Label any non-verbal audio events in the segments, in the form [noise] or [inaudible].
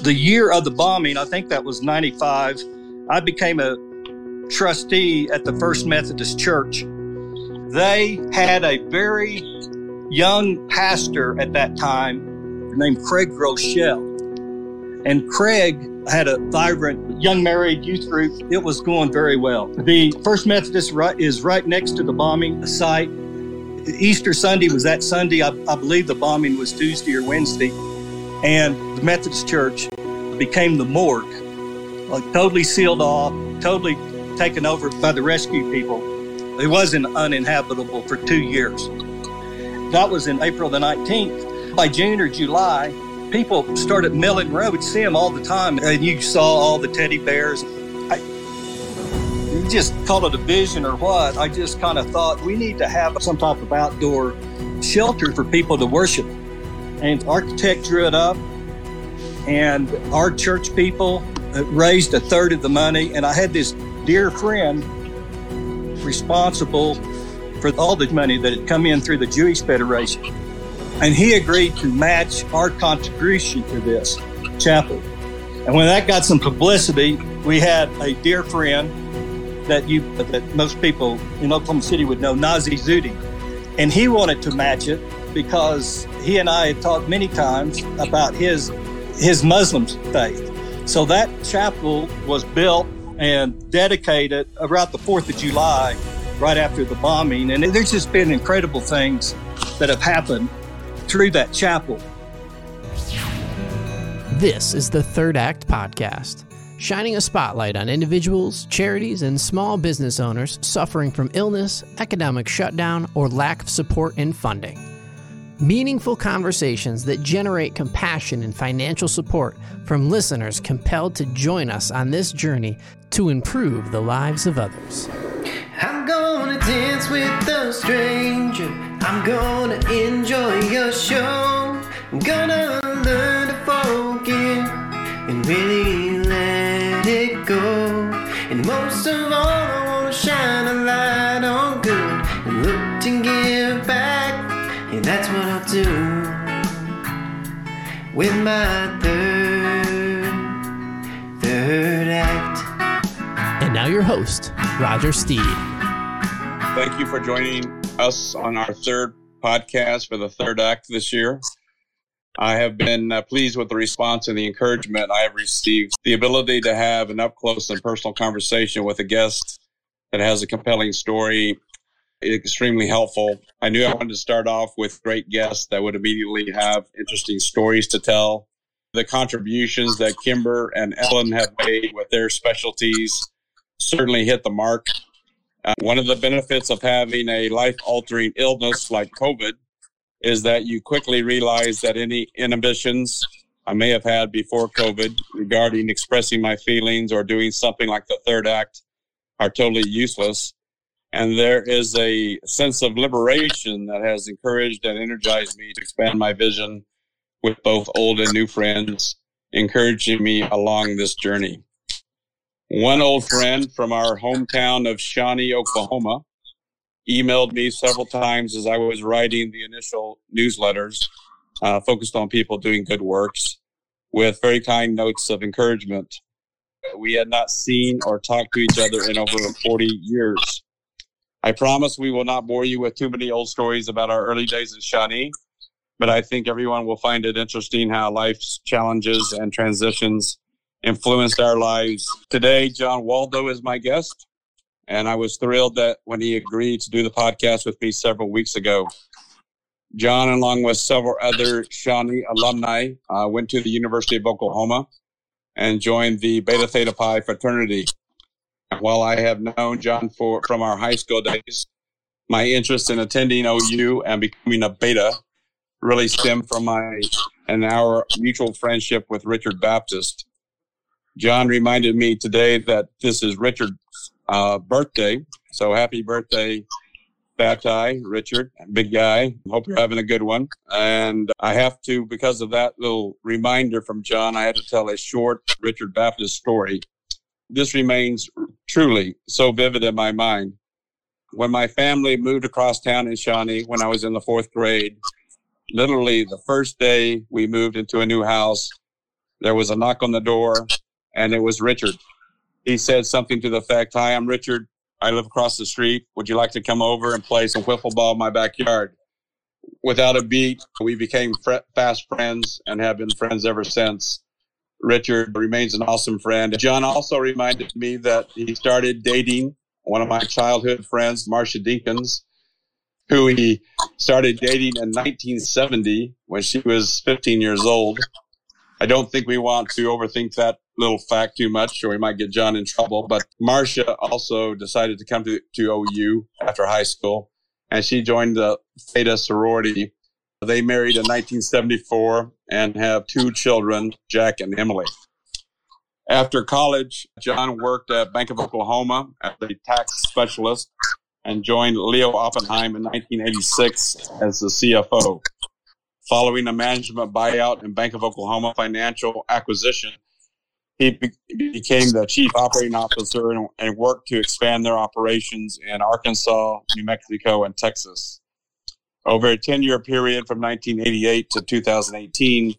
The year of the bombing, I think that was 95, I became a trustee at the First Methodist Church. They had a very young pastor at that time named Craig Groeschel. And Craig had a vibrant young married youth group. It was going very well. The First Methodist is right next to the bombing site. Easter Sunday was that Sunday. I, I believe the bombing was Tuesday or Wednesday. And the Methodist Church became the morgue, like totally sealed off, totally taken over by the rescue people. It wasn't uninhabitable for two years. That was in April the 19th. By June or July, people started milling around. We'd see them all the time, and you saw all the teddy bears. I, just call it a vision or what. I just kind of thought we need to have some type of outdoor shelter for people to worship. And architect drew it up, and our church people uh, raised a third of the money. And I had this dear friend responsible for all the money that had come in through the Jewish Federation. And he agreed to match our contribution to this chapel. And when that got some publicity, we had a dear friend that you that most people in Oklahoma City would know, Nazih Zuhdi. And he wanted to match it because he and I had talked many times about his his Muslim faith. So that chapel was built and dedicated around the 4th of July, right after the bombing. And there's just been incredible things that have happened through that chapel. This is the Third Act Podcast, shining a spotlight on individuals, charities, and small business owners suffering from illness, economic shutdown, or lack of support and funding. Meaningful conversations that generate compassion and financial support from listeners compelled to join us on this journey to improve the lives of others. I'm gonna dance with a stranger. I'm gonna enjoy your show. I'm gonna learn to forgive and really let it go. And most of all, I wanna shine a light on good and look to give back. And that's what I'll do with my third, third act. And now your host, Roger Steed. Thank you for joining us on our third podcast for the third act this year. I have been uh, pleased with the response and the encouragement I have received. The ability to have an up close and personal conversation with a guest that has a compelling story extremely helpful. I knew I wanted to start off with great guests that would immediately have interesting stories to tell. The contributions that Kimber and Ellen have made with their specialties certainly hit the mark. Uh, one of the benefits of having a life altering illness like COVID is that you quickly realize that any inhibitions I may have had before COVID regarding expressing my feelings or doing something like the third act are totally useless. And there is a sense of liberation that has encouraged and energized me to expand my vision with both old and new friends, encouraging me along this journey. One old friend from our hometown of Shawnee, Oklahoma, emailed me several times as I was writing the initial newsletters uh, focused on people doing good works with very kind notes of encouragement. We had not seen or talked to each other in over 40 years. I promise we will not bore you with too many old stories about our early days in Shawnee, but I think everyone will find it interesting how life's challenges and transitions influenced our lives. Today, John Waldo is my guest, and I was thrilled that when he agreed to do the podcast with me several weeks ago. John, along with several other Shawnee alumni, uh, went to the University of Oklahoma and joined the Beta Theta Pi fraternity. While I have known John for from our high school days, my interest in attending OU and becoming a beta really stemmed from my and our mutual friendship with Richard Baptist. John reminded me today that this is Richard's uh, birthday, so happy birthday, Bapti, Richard, big guy. Hope you're having a good one. And I have to, because of that little reminder from John, I had to tell a short Richard Baptist story this remains truly so vivid in my mind. When my family moved across town in Shawnee when I was in the fourth grade, literally the first day we moved into a new house, there was a knock on the door, and it was Richard. He said something to the effect, Hi, I'm Richard. I live across the street. Would you like to come over and play some wiffle ball in my backyard? Without a beat, we became fast friends and have been friends ever since. Richard remains an awesome friend. John also reminded me that he started dating one of my childhood friends, Marcia Dinkins, who he started dating in 1970 when she was 15 years old. I don't think we want to overthink that little fact too much, or we might get John in trouble. But Marcia also decided to come to, to OU after high school, and she joined the Theta sorority. They married in 1974 and have two children, Jack and Emily. After college, John worked at Bank of Oklahoma as a tax specialist and joined Leo Oppenheim in 1986 as the CFO. Following a management buyout and Bank of Oklahoma financial acquisition, he be- became the chief operating officer and, and worked to expand their operations in Arkansas, New Mexico, and Texas. Over a 10 year period from 1988 to 2018,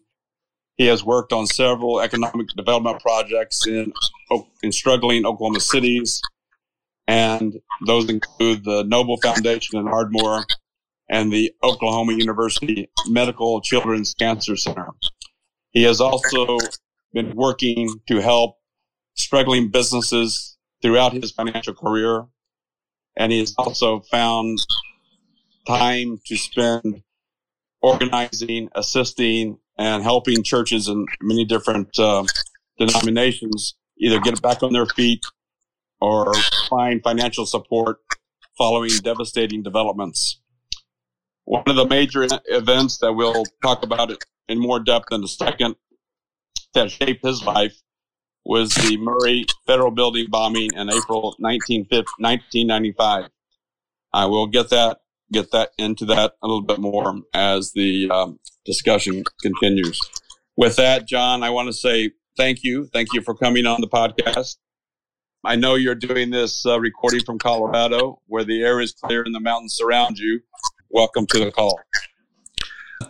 he has worked on several economic development projects in, in struggling Oklahoma cities, and those include the Noble Foundation in Ardmore and the Oklahoma University Medical Children's Cancer Center. He has also been working to help struggling businesses throughout his financial career, and he has also found time to spend organizing, assisting, and helping churches in many different uh, denominations either get back on their feet or find financial support following devastating developments. One of the major events that we'll talk about in more depth in a second that shaped his life was the Murrah Federal Building bombing in April 1995. I will get that get that into that a little bit more as the um, discussion continues. With that, John, I want to say thank you. Thank you for coming on the podcast. I know you're doing this uh, recording from Colorado, where the air is clear and the mountains surround you. Welcome to the call.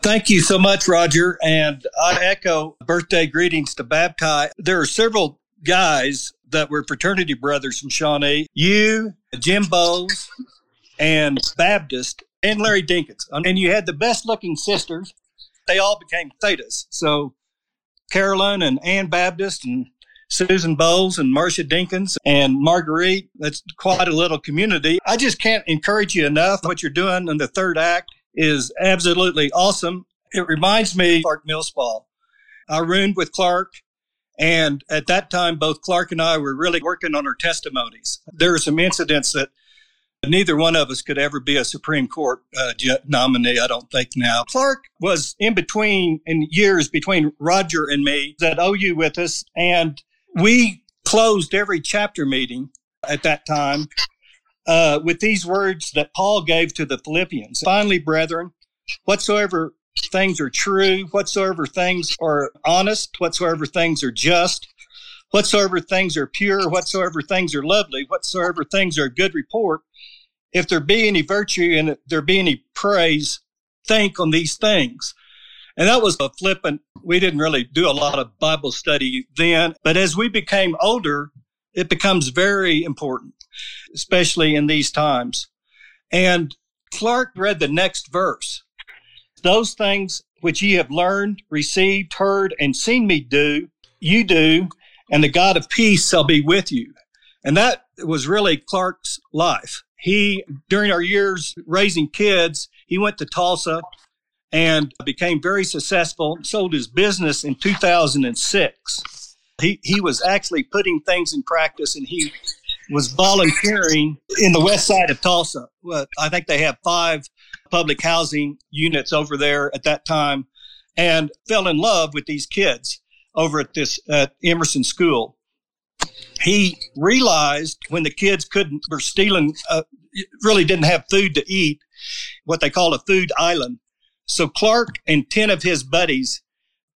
Thank you so much, Roger. And I echo birthday greetings to Bapti. There are several guys that were fraternity brothers in Shawnee. You, Jim Bowles, and Baptist, and Larry Dinkins. And you had the best looking sisters. They all became Thetas. So Carolyn and Ann Baptist and Susan Bowles and Marcia Dinkins and Marguerite. That's quite a little community. I just can't encourage you enough. What you're doing in the third act is absolutely awesome. It reminds me of Clark Millspaw. I roomed with Clark, and at that time, both Clark and I were really working on our testimonies. There were some incidents that neither one of us could ever be a Supreme Court uh, nominee, I don't think now. Clark was in between, in years between Roger and me, at OU with us, and we closed every chapter meeting at that time uh, with these words that Paul gave to the Philippians. Finally, brethren, whatsoever things are true, whatsoever things are honest, whatsoever things are just, whatsoever things are pure, whatsoever things are lovely, whatsoever things are good report, if there be any virtue and there be any praise, think on these things. And that was a flippant. We didn't really do a lot of Bible study then, but as we became older, it becomes very important, especially in these times. And Clark read the next verse. Those things which ye have learned, received, heard, and seen me do, you do, and the God of peace shall be with you. And that was really Clark's life. He, during our years raising kids, he went to Tulsa and became very successful, sold his business in 2006. He, he was actually putting things in practice and he was volunteering in the west side of Tulsa. Well, I think they have five public housing units over there at that time and fell in love with these kids over at this at Emerson School. He realized when the kids couldn't were stealing, uh, really didn't have food to eat, what they call a food island. So Clark and 10 of his buddies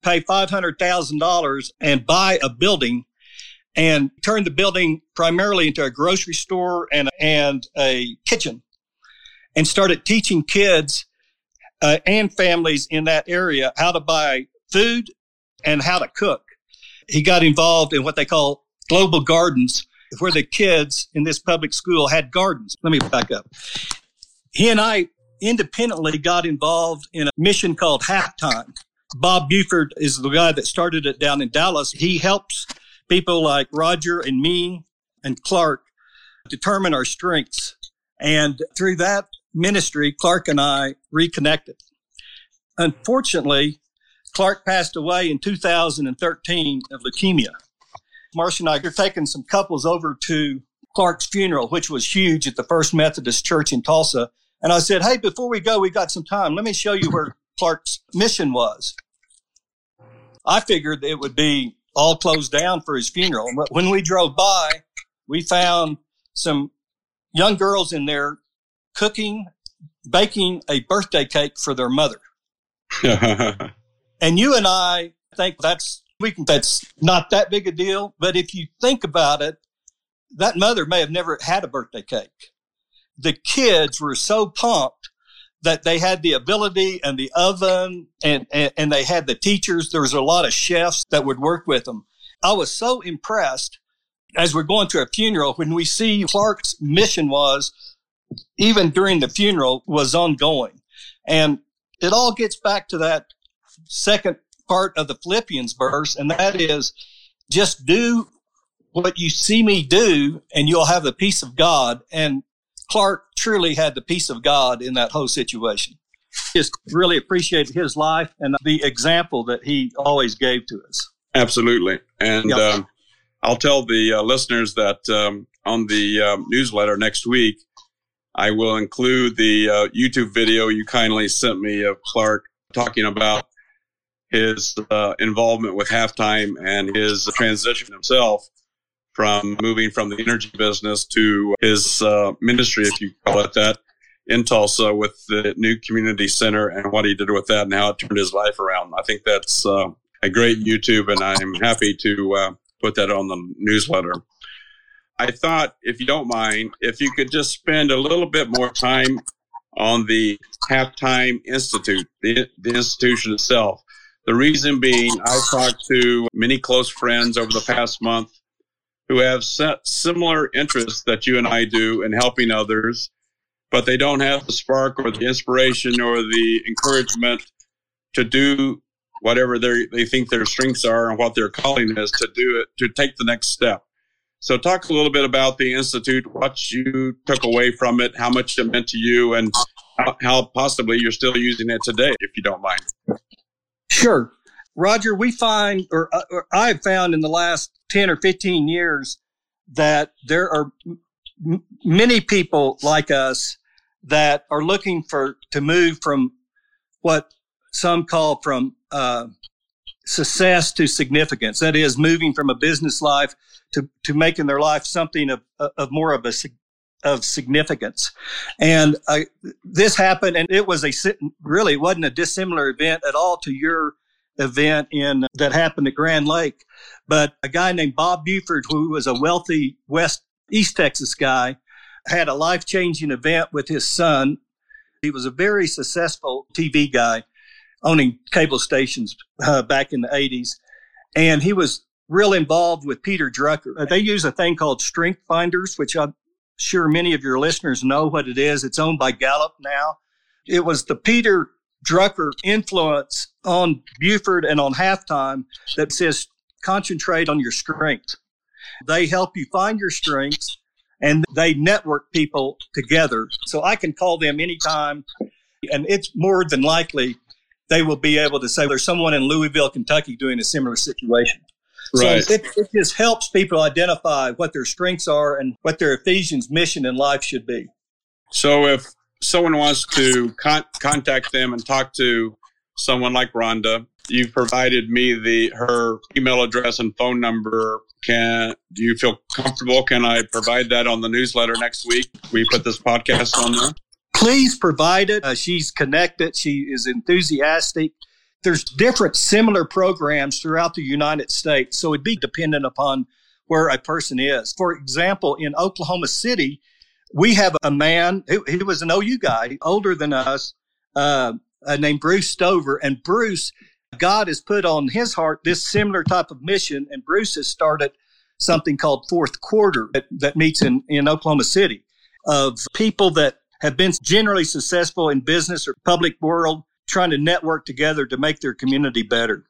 pay $500,000 and buy a building and turn the building primarily into a grocery store and, and a kitchen and started teaching kids uh, and families in that area how to buy food and how to cook. he got involved in what they call global gardens, where the kids in this public school had gardens. Let me back up. He and I independently got involved in a mission called Halftime. Bob Buford is the guy that started it down in Dallas. He helps people like Roger and me and Clark determine our strengths. And through that ministry, Clark and I reconnected. Unfortunately, Clark passed away in 2013 of leukemia. Marcia and I are taking some couples over to Clark's funeral, which was huge at the First Methodist Church in Tulsa. And I said, Hey, before we go, we got some time. Let me show you where [laughs] Clark's mission was. I figured it would be all closed down for his funeral. But when we drove by, we found some young girls in there cooking, baking a birthday cake for their mother. [laughs] and you and I think that's we can, that's not that big a deal. But if you think about it, that mother may have never had a birthday cake. The kids were so pumped that they had the ability and the oven and, and, and they had the teachers. There was a lot of chefs that would work with them. I was so impressed as we're going to a funeral when we see Clark's mission was even during the funeral was ongoing. And it all gets back to that second part of the Philippians verse, and that is just do what you see me do, and you'll have the peace of God. And Clark truly had the peace of God in that whole situation. Just really appreciated his life and the example that he always gave to us. Absolutely. And um, I'll tell the uh, listeners that um, on the um, newsletter next week, I will include the uh, YouTube video you kindly sent me of Clark talking about his uh, involvement with halftime and his transition himself from moving from the energy business to his uh, ministry, if you call it that, in Tulsa with the new community center and what he did with that and how it turned his life around. I think that's uh, a great YouTube, and I'm happy to uh, put that on the newsletter. I thought, if you don't mind, if you could just spend a little bit more time on the Halftime Institute, the, the institution itself. The reason being, I've talked to many close friends over the past month who have similar interests that you and I do in helping others, but they don't have the spark or the inspiration or the encouragement to do whatever they think their strengths are and what their calling is to do it, to take the next step. So, talk a little bit about the Institute, what you took away from it, how much it meant to you, and how possibly you're still using it today, if you don't mind. Sure. Roger, we find, or, uh, or I've found in the last 10 or 15 years that there are m- many people like us that are looking for to move from what some call from uh, success to significance. That is, moving from a business life to, to making their life something of, of more of a of significance. And this happened, and it was a really wasn't a dissimilar event at all to your event in that happened at Grand Lake. But a guy named Bob Buford, who was a wealthy West East Texas guy, had a life changing event with his son. He was a very successful TV guy, owning cable stations uh, back in the 80s. And he was real involved with Peter Drucker. They use a thing called Strength Finders, which I'm sure many of your listeners know what it is. It's owned by Gallup now. It was the Peter Drucker influence on Buford and on halftime that says concentrate on your strengths. They help you find your strengths and they network people together. So I can call them anytime, and it's more than likely they will be able to say there's someone in Louisville, Kentucky doing a similar situation. Right. So it, it just helps people identify what their strengths are and what their Ephesians mission in life should be. So if someone wants to con- contact them and talk to someone like Rhonda, you've provided me the her email address and phone number. Can do you feel comfortable? Can I provide that on the newsletter next week? We put this podcast on there. Please provide it. Uh, she's connected. She is enthusiastic there's different similar programs throughout the United States. So it'd be dependent upon where a person is. For example, in Oklahoma City, we have a man who he was an OU guy, older than us, uh, uh, named Bruce Stover. And Bruce God has put on his heart this similar type of mission, and Bruce has started something called Fourth Quarter that, that meets in, in Oklahoma City of people that have been generally successful in business or public world trying to network together to make their community better.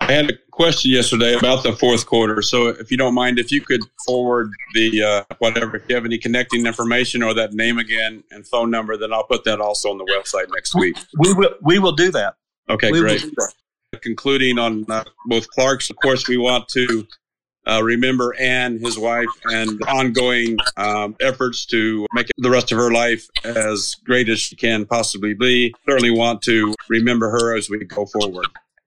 I had a question yesterday about the fourth quarter. So, if you don't mind, if you could forward the uh, whatever, if you have any connecting information or that name again and phone number, then I'll put that also on the website next week. We will. We will do that. Okay, we great. Concluding on uh, both Clarks, of course, we want to uh, remember Anne, his wife, and ongoing um, efforts to make the rest of her life as great as she can possibly be. Certainly want to remember her as we go forward.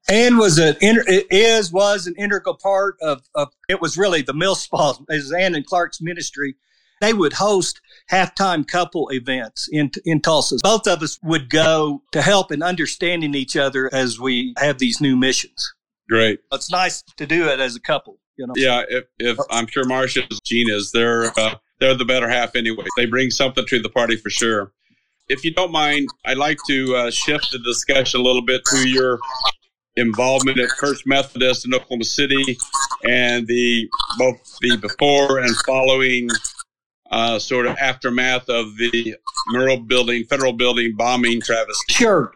Anne was an is was an integral part of, of it was really the mill spa as Anne and Clark's ministry. They would host halftime couple events in in Tulsa. Both of us would go to help in understanding each other as we have these new missions. Great. It's nice to do it as a couple. You know? Yeah, if, if I'm sure Marsha's Gene is, they're uh, they're the better half anyway. They bring something to the party for sure. If you don't mind, I'd like to uh, shift the discussion a little bit to your involvement at First Methodist in Oklahoma City and the both the before and following uh, sort of aftermath of the Murrah building, federal building bombing, Travis. Sure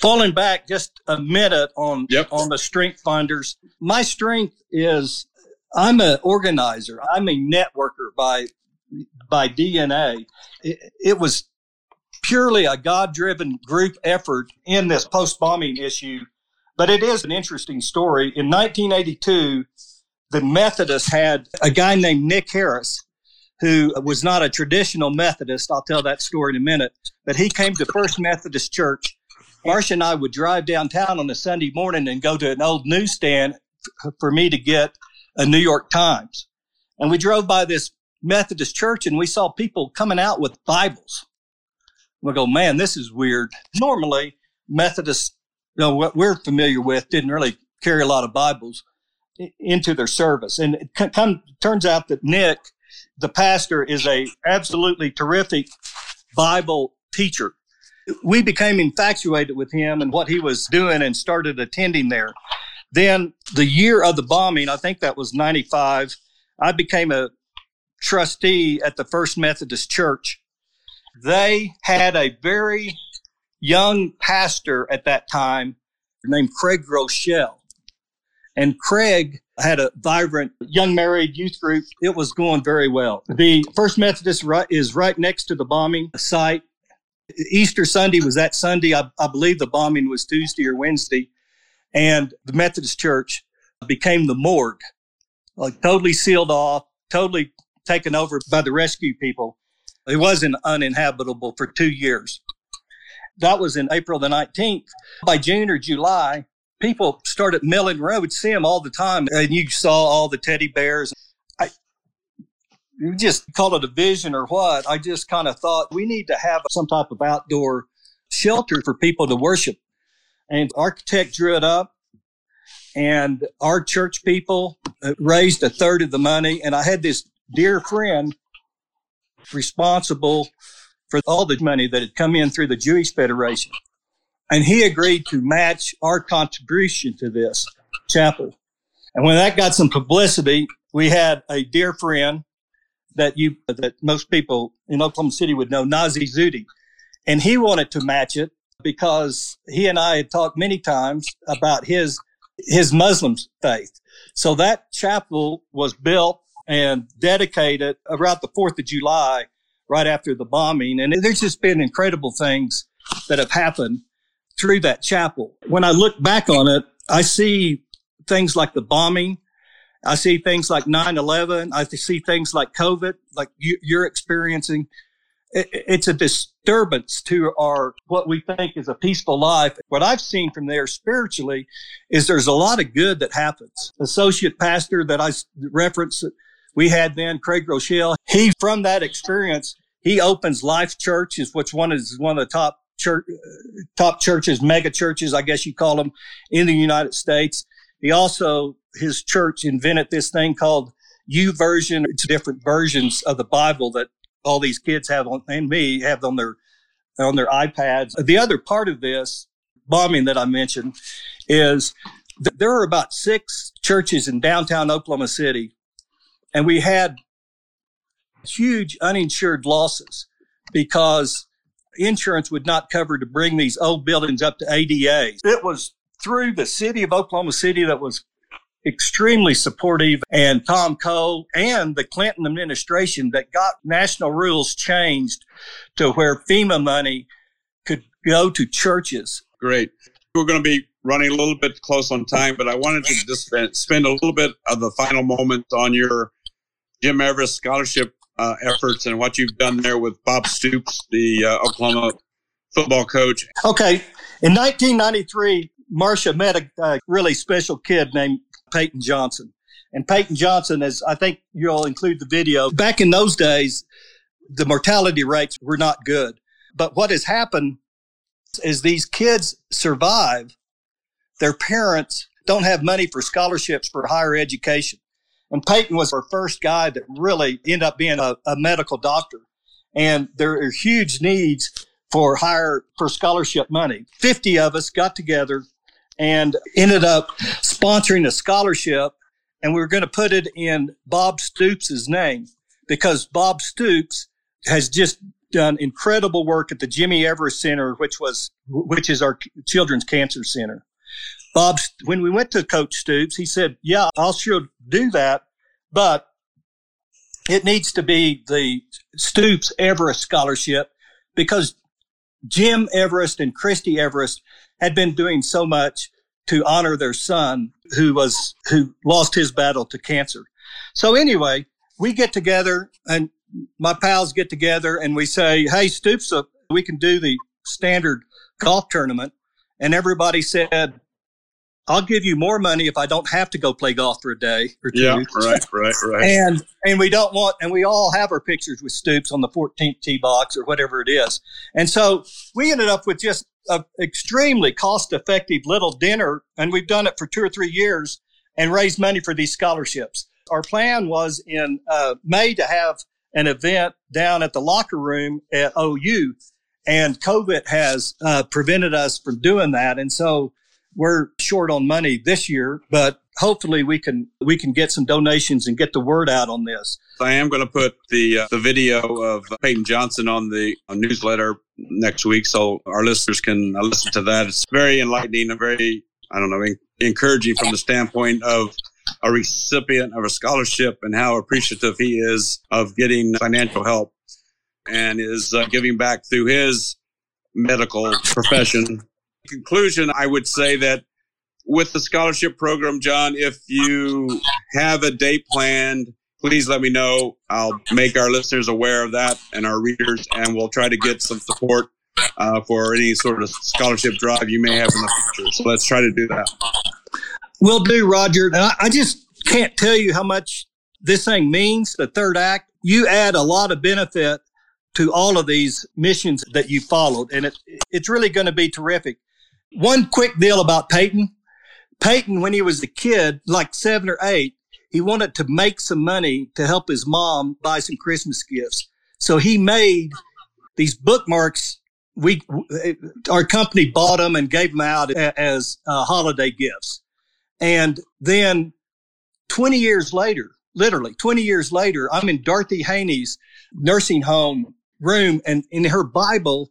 falling back just a minute on yep. on the strength finders. My strength is i'm an organizer. I'm a networker by by dna it, it was purely a god-driven group effort in this post-bombing issue but it is an interesting story. In 1982 the methodists had a guy named nick harris who was not a traditional methodist. I'll tell that story in a minute but he came to first methodist church Marcia and I would drive downtown on a Sunday morning and go to an old newsstand f- for me to get a New York Times. And we drove by this Methodist church and we saw people coming out with Bibles. We go, man, this is weird. Normally, Methodists, you know, what we're familiar with, didn't really carry a lot of Bibles into their service. And it come, turns out that Nick, the pastor, is a absolutely terrific Bible teacher we became infatuated with him and what he was doing and started attending there. Then the year of the bombing, I think that was 95, I became a trustee at the First Methodist Church. They had a very young pastor at that time named Craig Groeschel. And Craig had a vibrant young married youth group. It was going very well. The First Methodist is right next to the bombing site. Easter Sunday was that Sunday. I, I, believe the bombing was Tuesday or Wednesday. And the Methodist Church became the morgue, like totally sealed off, totally taken over by the rescue people. It wasn't uninhabitable for two years. That was in April the 19th. By June or July, people started milling. We'd see them all the time. And you saw all the teddy bears you just call it a vision or what. I just kind of thought we need to have some type of outdoor shelter for people to worship. And architect drew it up and our church people uh, raised a third of the money. And I had this dear friend responsible for all the money that had come in through the Jewish Federation. And he agreed to match our contribution to this chapel. And when that got some publicity, we had a dear friend that you that most people in Oklahoma City would know, Nazih Zuhdi, and he wanted to match it because he and I had talked many times about his his Muslim faith. So that chapel was built and dedicated around the Fourth of July, right after the bombing, and there's just been incredible things that have happened through that chapel. When I look back on it, I see things like the bombing I see things like 9 11. I see things like COVID, like you, are experiencing. it's a disturbance to our, what we think is a peaceful life. What I've seen from there spiritually is there's a lot of good that happens. Associate pastor that I referenced, we had then, Craig Groeschel, he, from that experience, he opens Life Church, is which one is one of the top church, uh, top churches, mega churches, I guess you call them in the United States. He also his church invented this thing called U YouVersion. It's different versions of the Bible that all these kids have on, and me have on their on their iPads. The other part of this bombing that I mentioned is th- there are about six churches in downtown Oklahoma City, and we had huge uninsured losses because insurance would not cover to bring these old buildings up to ADA. It was through the city of Oklahoma City that was extremely supportive and Tom Cole and the Clinton administration that got national rules changed to where FEMA money could go to churches. Great. We're going to be running a little bit close on time, but I wanted to just spend, spend a little bit of the final moment on your Jim Everest scholarship uh, efforts and what you've done there with Bob Stoops, the uh, Oklahoma football coach. Okay. In 1993, Marcia met a, a really special kid named Peyton Johnson. And Peyton Johnson, as I think you'll include the video, back in those days, the mortality rates were not good. But what has happened is these kids survive. Their parents don't have money for scholarships for higher education. And Peyton was our first guy that really ended up being a, a medical doctor. And there are huge needs for higher, for scholarship money. 50 of us got together and ended up sponsoring a scholarship. And we were going to put it in Bob Stoops' name because Bob Stoops has just done incredible work at the Jimmy Everest Center, which was, which is our children's cancer center. Bob, when we went to Coach Stoops, he said, yeah, I'll sure do that, but it needs to be the Stoops Everest scholarship because Jim Everest and Christy Everest had been doing so much to honor their son who was who lost his battle to cancer. So anyway, we get together and my pals get together and we say, "Hey, Stoops, uh, we can do the standard golf tournament." And everybody said, I'll give you more money if I don't have to go play golf for a day or two. Yeah, right, right, right. And and we don't want and we all have our pictures with Stoops on the 14th tee box or whatever it is. And so we ended up with just an extremely cost effective little dinner, and we've done it for two or three years and raised money for these scholarships. Our plan was in uh, May to have an event down at the locker room at OU, and COVID has uh, prevented us from doing that. And so we're short on money this year, but hopefully we can we can get some donations and get the word out on this. I am going to put the uh, the video of Peyton Johnson on the newsletter next week, so our listeners can uh, listen to that. It's very enlightening and very I don't know encouraging from the standpoint of a recipient of a scholarship and how appreciative he is of getting financial help and is uh, giving back through his medical profession conclusion, I would say that with the scholarship program, John, if you have a date planned, please let me know. I'll make our listeners aware of that and our readers, and we'll try to get some support uh, for any sort of scholarship drive you may have in the future. So let's try to do that. We'll do, Roger. I, I just can't tell you how much this thing means, the third act. You add a lot of benefit to all of these missions that you followed, and it, it's really going to be terrific. One quick deal about Peyton. Peyton, when he was a kid, like seven or eight, he wanted to make some money to help his mom buy some Christmas gifts. So he made these bookmarks. We, our company bought them and gave them out as uh, holiday gifts. And then 20 years later, literally 20 years later, I'm in Dorothy Haney's nursing home room and in her Bible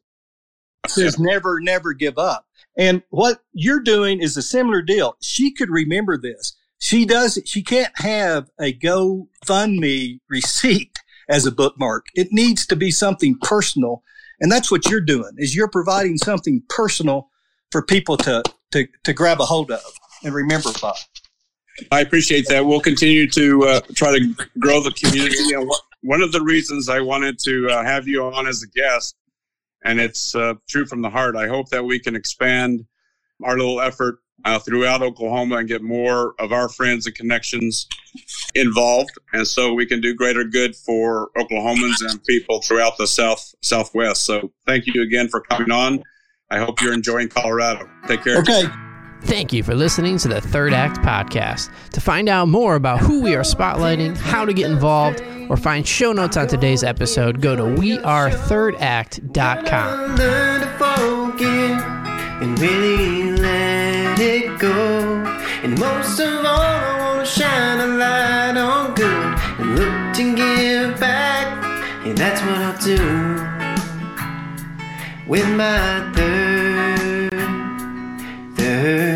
says never, never give up. And what you're doing is a similar deal. She could remember this. She does. She can't have a GoFundMe receipt as a bookmark. It needs to be something personal. And that's what you're doing is you're providing something personal for people to, to, to grab a hold of and remember by. I appreciate that. We'll continue to uh, try to grow the community. One of the reasons I wanted to uh, have you on as a guest and it's uh, true from the heart. I hope that we can expand our little effort uh, throughout Oklahoma and get more of our friends and connections involved, and so we can do greater good for Oklahomans and people throughout the South Southwest. So, thank you again for coming on. I hope you're enjoying Colorado. Take care. Okay. Thank you for listening to the Third Act podcast. To find out more about who we are spotlighting, how to get involved, or find show notes on today's episode, go to wearethirdAct.com. Learn to forgive and really let it go. And most of all, I want to shine a light on good and look to give back. And that's what I'll do with my third, third.